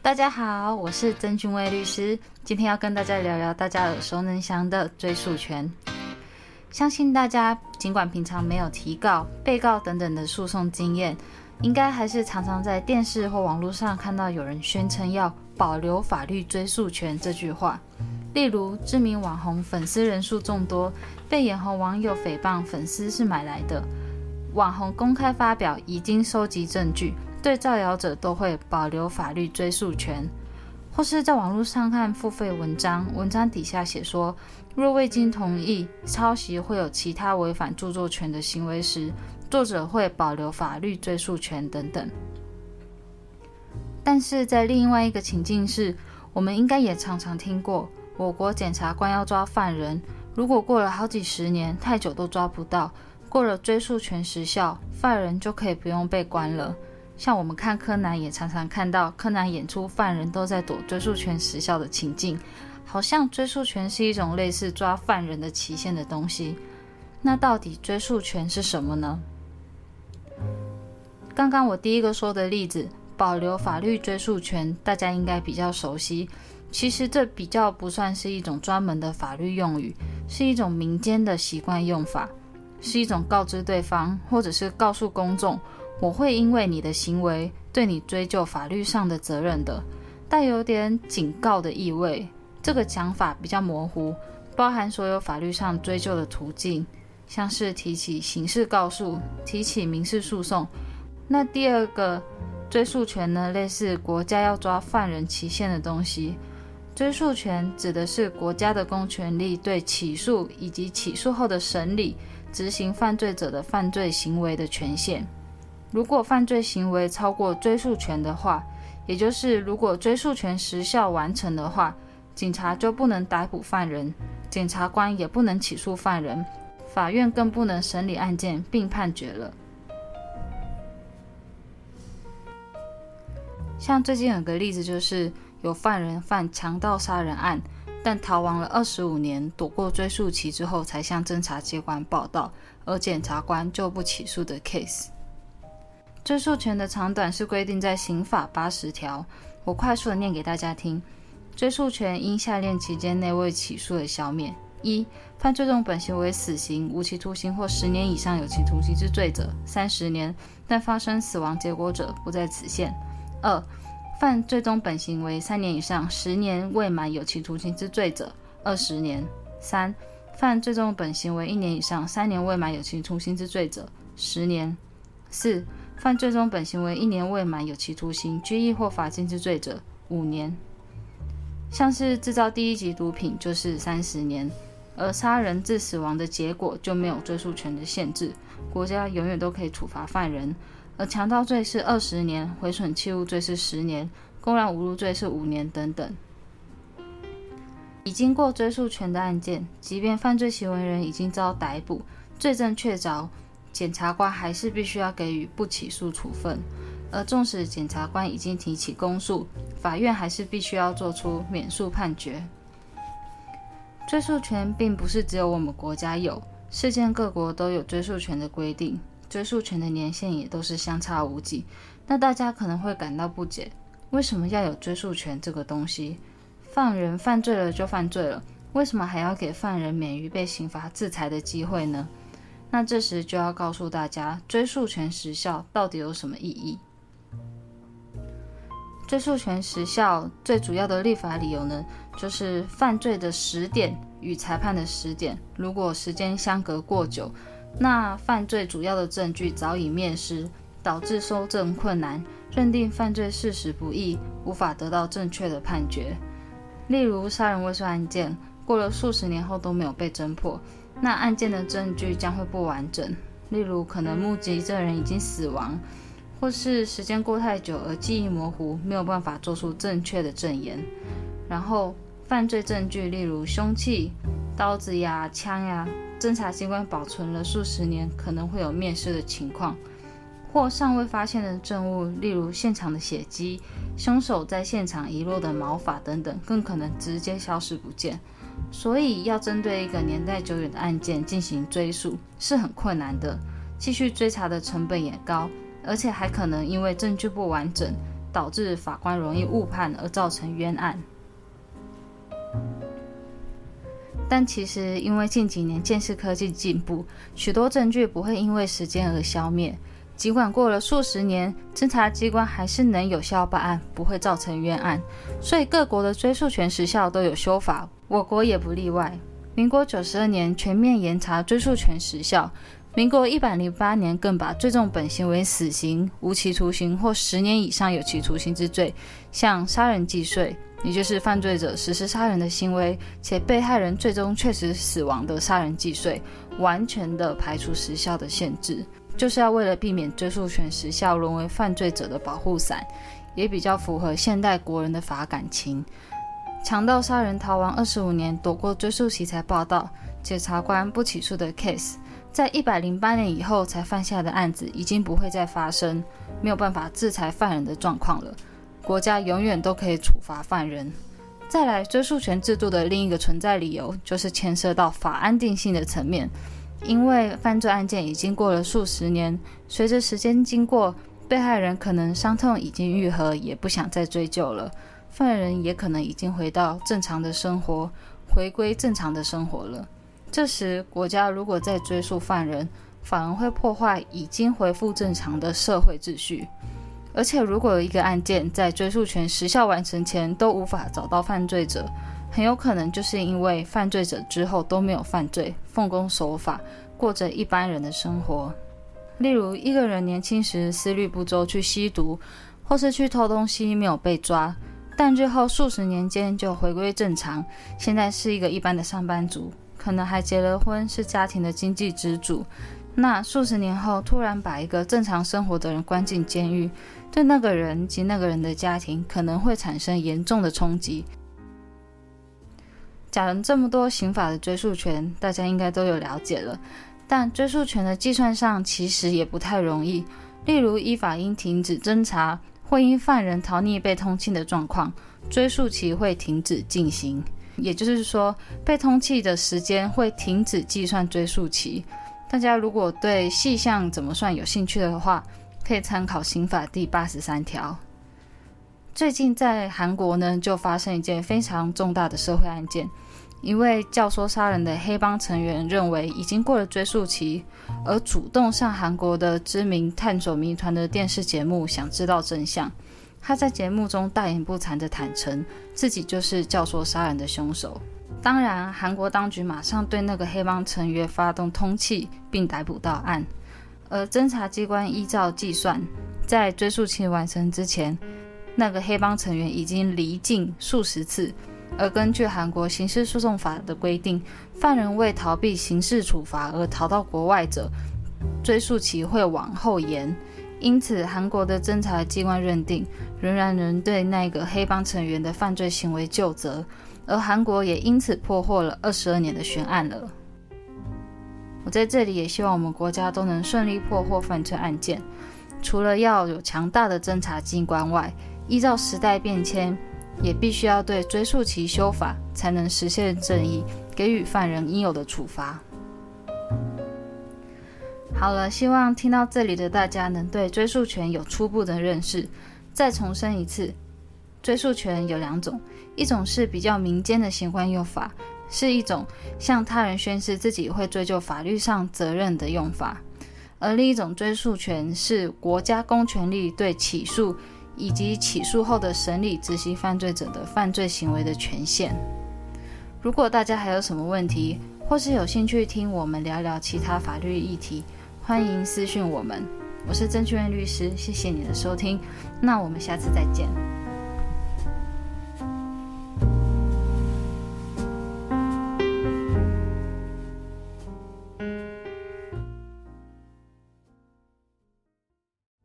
大家好，我是曾俊威律师，今天要跟大家聊聊大家耳熟能详的追诉权。相信大家尽管平常没有提告、被告等等的诉讼经验，应该还是常常在电视或网络上看到有人宣称要保留法律追诉权这句话。例如，知名网红粉丝人数众多，被眼红网友诽谤粉丝是买来的，网红公开发表已经收集证据。对造谣者都会保留法律追诉权，或是在网络上看付费文章，文章底下写说，若未经同意抄袭会有其他违反著作权的行为时，作者会保留法律追诉权等等。但是在另外一个情境是，我们应该也常常听过，我国检察官要抓犯人，如果过了好几十年，太久都抓不到，过了追诉权时效，犯人就可以不用被关了。像我们看柯南，也常常看到柯南演出犯人都在躲追诉权时效的情境，好像追诉权是一种类似抓犯人的期限的东西。那到底追诉权是什么呢？刚刚我第一个说的例子，保留法律追诉权，大家应该比较熟悉。其实这比较不算是一种专门的法律用语，是一种民间的习惯用法，是一种告知对方或者是告诉公众。我会因为你的行为对你追究法律上的责任的，带有点警告的意味。这个讲法比较模糊，包含所有法律上追究的途径，像是提起刑事告诉、提起民事诉讼。那第二个追诉权呢，类似国家要抓犯人期限的东西。追诉权指的是国家的公权力对起诉以及起诉后的审理、执行犯罪者的犯罪行为的权限。如果犯罪行为超过追诉权的话，也就是如果追诉权时效完成的话，警察就不能逮捕犯人，检察官也不能起诉犯人，法院更不能审理案件并判决了。像最近有个例子，就是有犯人犯强盗杀人案，但逃亡了二十五年，躲过追诉期之后才向侦查机关报到，而检察官就不起诉的 case。追诉权的长短是规定在刑法八十条，我快速的念给大家听。追诉权因下列期间内未起诉的消灭：一、犯罪中本行为死刑、无期徒刑或十年以上有期徒刑之罪者，三十年；但发生死亡结果者，不在此限。二、犯罪中本行为三年以上、十年未满有期徒刑之罪者，二十年；三、犯罪中本行为一年以上、三年未满有期徒刑之罪者，十年；四。犯罪中本行为一年未满有期徒刑、拘役或罚金之罪者，五年；像是制造第一级毒品就是三十年，而杀人致死亡的结果就没有追诉权的限制，国家永远都可以处罚犯人。而强盗罪是二十年，毁损器物罪是十年，公然侮辱罪是五年等等。已经过追诉权的案件，即便犯罪行为人已经遭逮捕，罪证确凿。检察官还是必须要给予不起诉处分，而纵使检察官已经提起公诉，法院还是必须要做出免诉判决。追诉权并不是只有我们国家有，世界各国都有追诉权的规定，追诉权的年限也都是相差无几。那大家可能会感到不解，为什么要有追诉权这个东西？犯人犯罪了就犯罪了，为什么还要给犯人免于被刑罚制裁的机会呢？那这时就要告诉大家，追诉权时效到底有什么意义？追诉权时效最主要的立法理由呢，就是犯罪的时点与裁判的时点，如果时间相隔过久，那犯罪主要的证据早已灭失，导致收证困难，认定犯罪事实不易，无法得到正确的判决。例如杀人未遂案件，过了数十年后都没有被侦破。那案件的证据将会不完整，例如可能目击证人已经死亡，或是时间过太久而记忆模糊，没有办法做出正确的证言。然后犯罪证据，例如凶器、刀子呀、枪呀，侦查机关保存了数十年，可能会有灭失的情况，或尚未发现的证物，例如现场的血迹、凶手在现场遗落的毛发等等，更可能直接消失不见。所以要针对一个年代久远的案件进行追诉是很困难的，继续追查的成本也高，而且还可能因为证据不完整，导致法官容易误判而造成冤案。但其实，因为近几年鉴识科技进步，许多证据不会因为时间而消灭。尽管过了数十年，侦查机关还是能有效办案，不会造成冤案。所以各国的追诉权时效都有修法，我国也不例外。民国九十二年全面严查追诉权时效，民国一百零八年更把最重本行为死刑、无期徒刑或十年以上有期徒刑之罪，像杀人既遂。也就是犯罪者实施杀人的行为，且被害人最终确实死亡的杀人既遂，完全的排除时效的限制，就是要为了避免追诉权时效沦为犯罪者的保护伞，也比较符合现代国人的法感情。强盗杀人逃亡二十五年，躲过追诉期才报道，检察官不起诉的 case，在一百零八年以后才犯下的案子，已经不会再发生，没有办法制裁犯人的状况了。国家永远都可以处罚犯人。再来，追诉权制度的另一个存在理由，就是牵涉到法安定性的层面。因为犯罪案件已经过了数十年，随着时间经过，被害人可能伤痛已经愈合，也不想再追究了。犯人也可能已经回到正常的生活，回归正常的生活了。这时，国家如果再追诉犯人，反而会破坏已经恢复正常的社会秩序。而且，如果一个案件在追诉权时效完成前都无法找到犯罪者，很有可能就是因为犯罪者之后都没有犯罪，奉公守法，过着一般人的生活。例如，一个人年轻时思虑不周去吸毒，或是去偷东西没有被抓，但之后数十年间就回归正常，现在是一个一般的上班族，可能还结了婚，是家庭的经济支柱。那数十年后，突然把一个正常生活的人关进监狱，对那个人及那个人的家庭可能会产生严重的冲击。讲了这么多刑法的追诉权，大家应该都有了解了。但追诉权的计算上其实也不太容易。例如，依法应停止侦查，或因犯人逃匿被通缉的状况，追诉期会停止进行。也就是说，被通缉的时间会停止计算追诉期。大家如果对细项怎么算有兴趣的话，可以参考刑法第八十三条。最近在韩国呢，就发生一件非常重大的社会案件，一位教唆杀人的黑帮成员认为已经过了追诉期，而主动上韩国的知名探索谜团的电视节目，想知道真相。他在节目中大言不惭地坦诚，自己就是教唆杀人的凶手。当然，韩国当局马上对那个黑帮成员发动通缉，并逮捕到案。而侦查机关依照计算，在追诉期完成之前，那个黑帮成员已经离境数十次。而根据韩国刑事诉讼法的规定，犯人为逃避刑事处罚而逃到国外者，追诉期会往后延。因此，韩国的侦查机关认定，仍然能对那个黑帮成员的犯罪行为就责。而韩国也因此破获了二十二年的悬案了。我在这里也希望我们国家都能顺利破获犯罪案件。除了要有强大的侦查机关外，依照时代变迁，也必须要对追诉其修法，才能实现正义，给予犯人应有的处罚。好了，希望听到这里的大家能对追诉权有初步的认识。再重申一次。追诉权有两种，一种是比较民间的行官用法，是一种向他人宣誓自己会追究法律上责任的用法；而另一种追诉权是国家公权力对起诉以及起诉后的审理执行犯罪者的犯罪行为的权限。如果大家还有什么问题，或是有兴趣听我们聊聊其他法律议题，欢迎私讯我们。我是曾俊院律师，谢谢你的收听，那我们下次再见。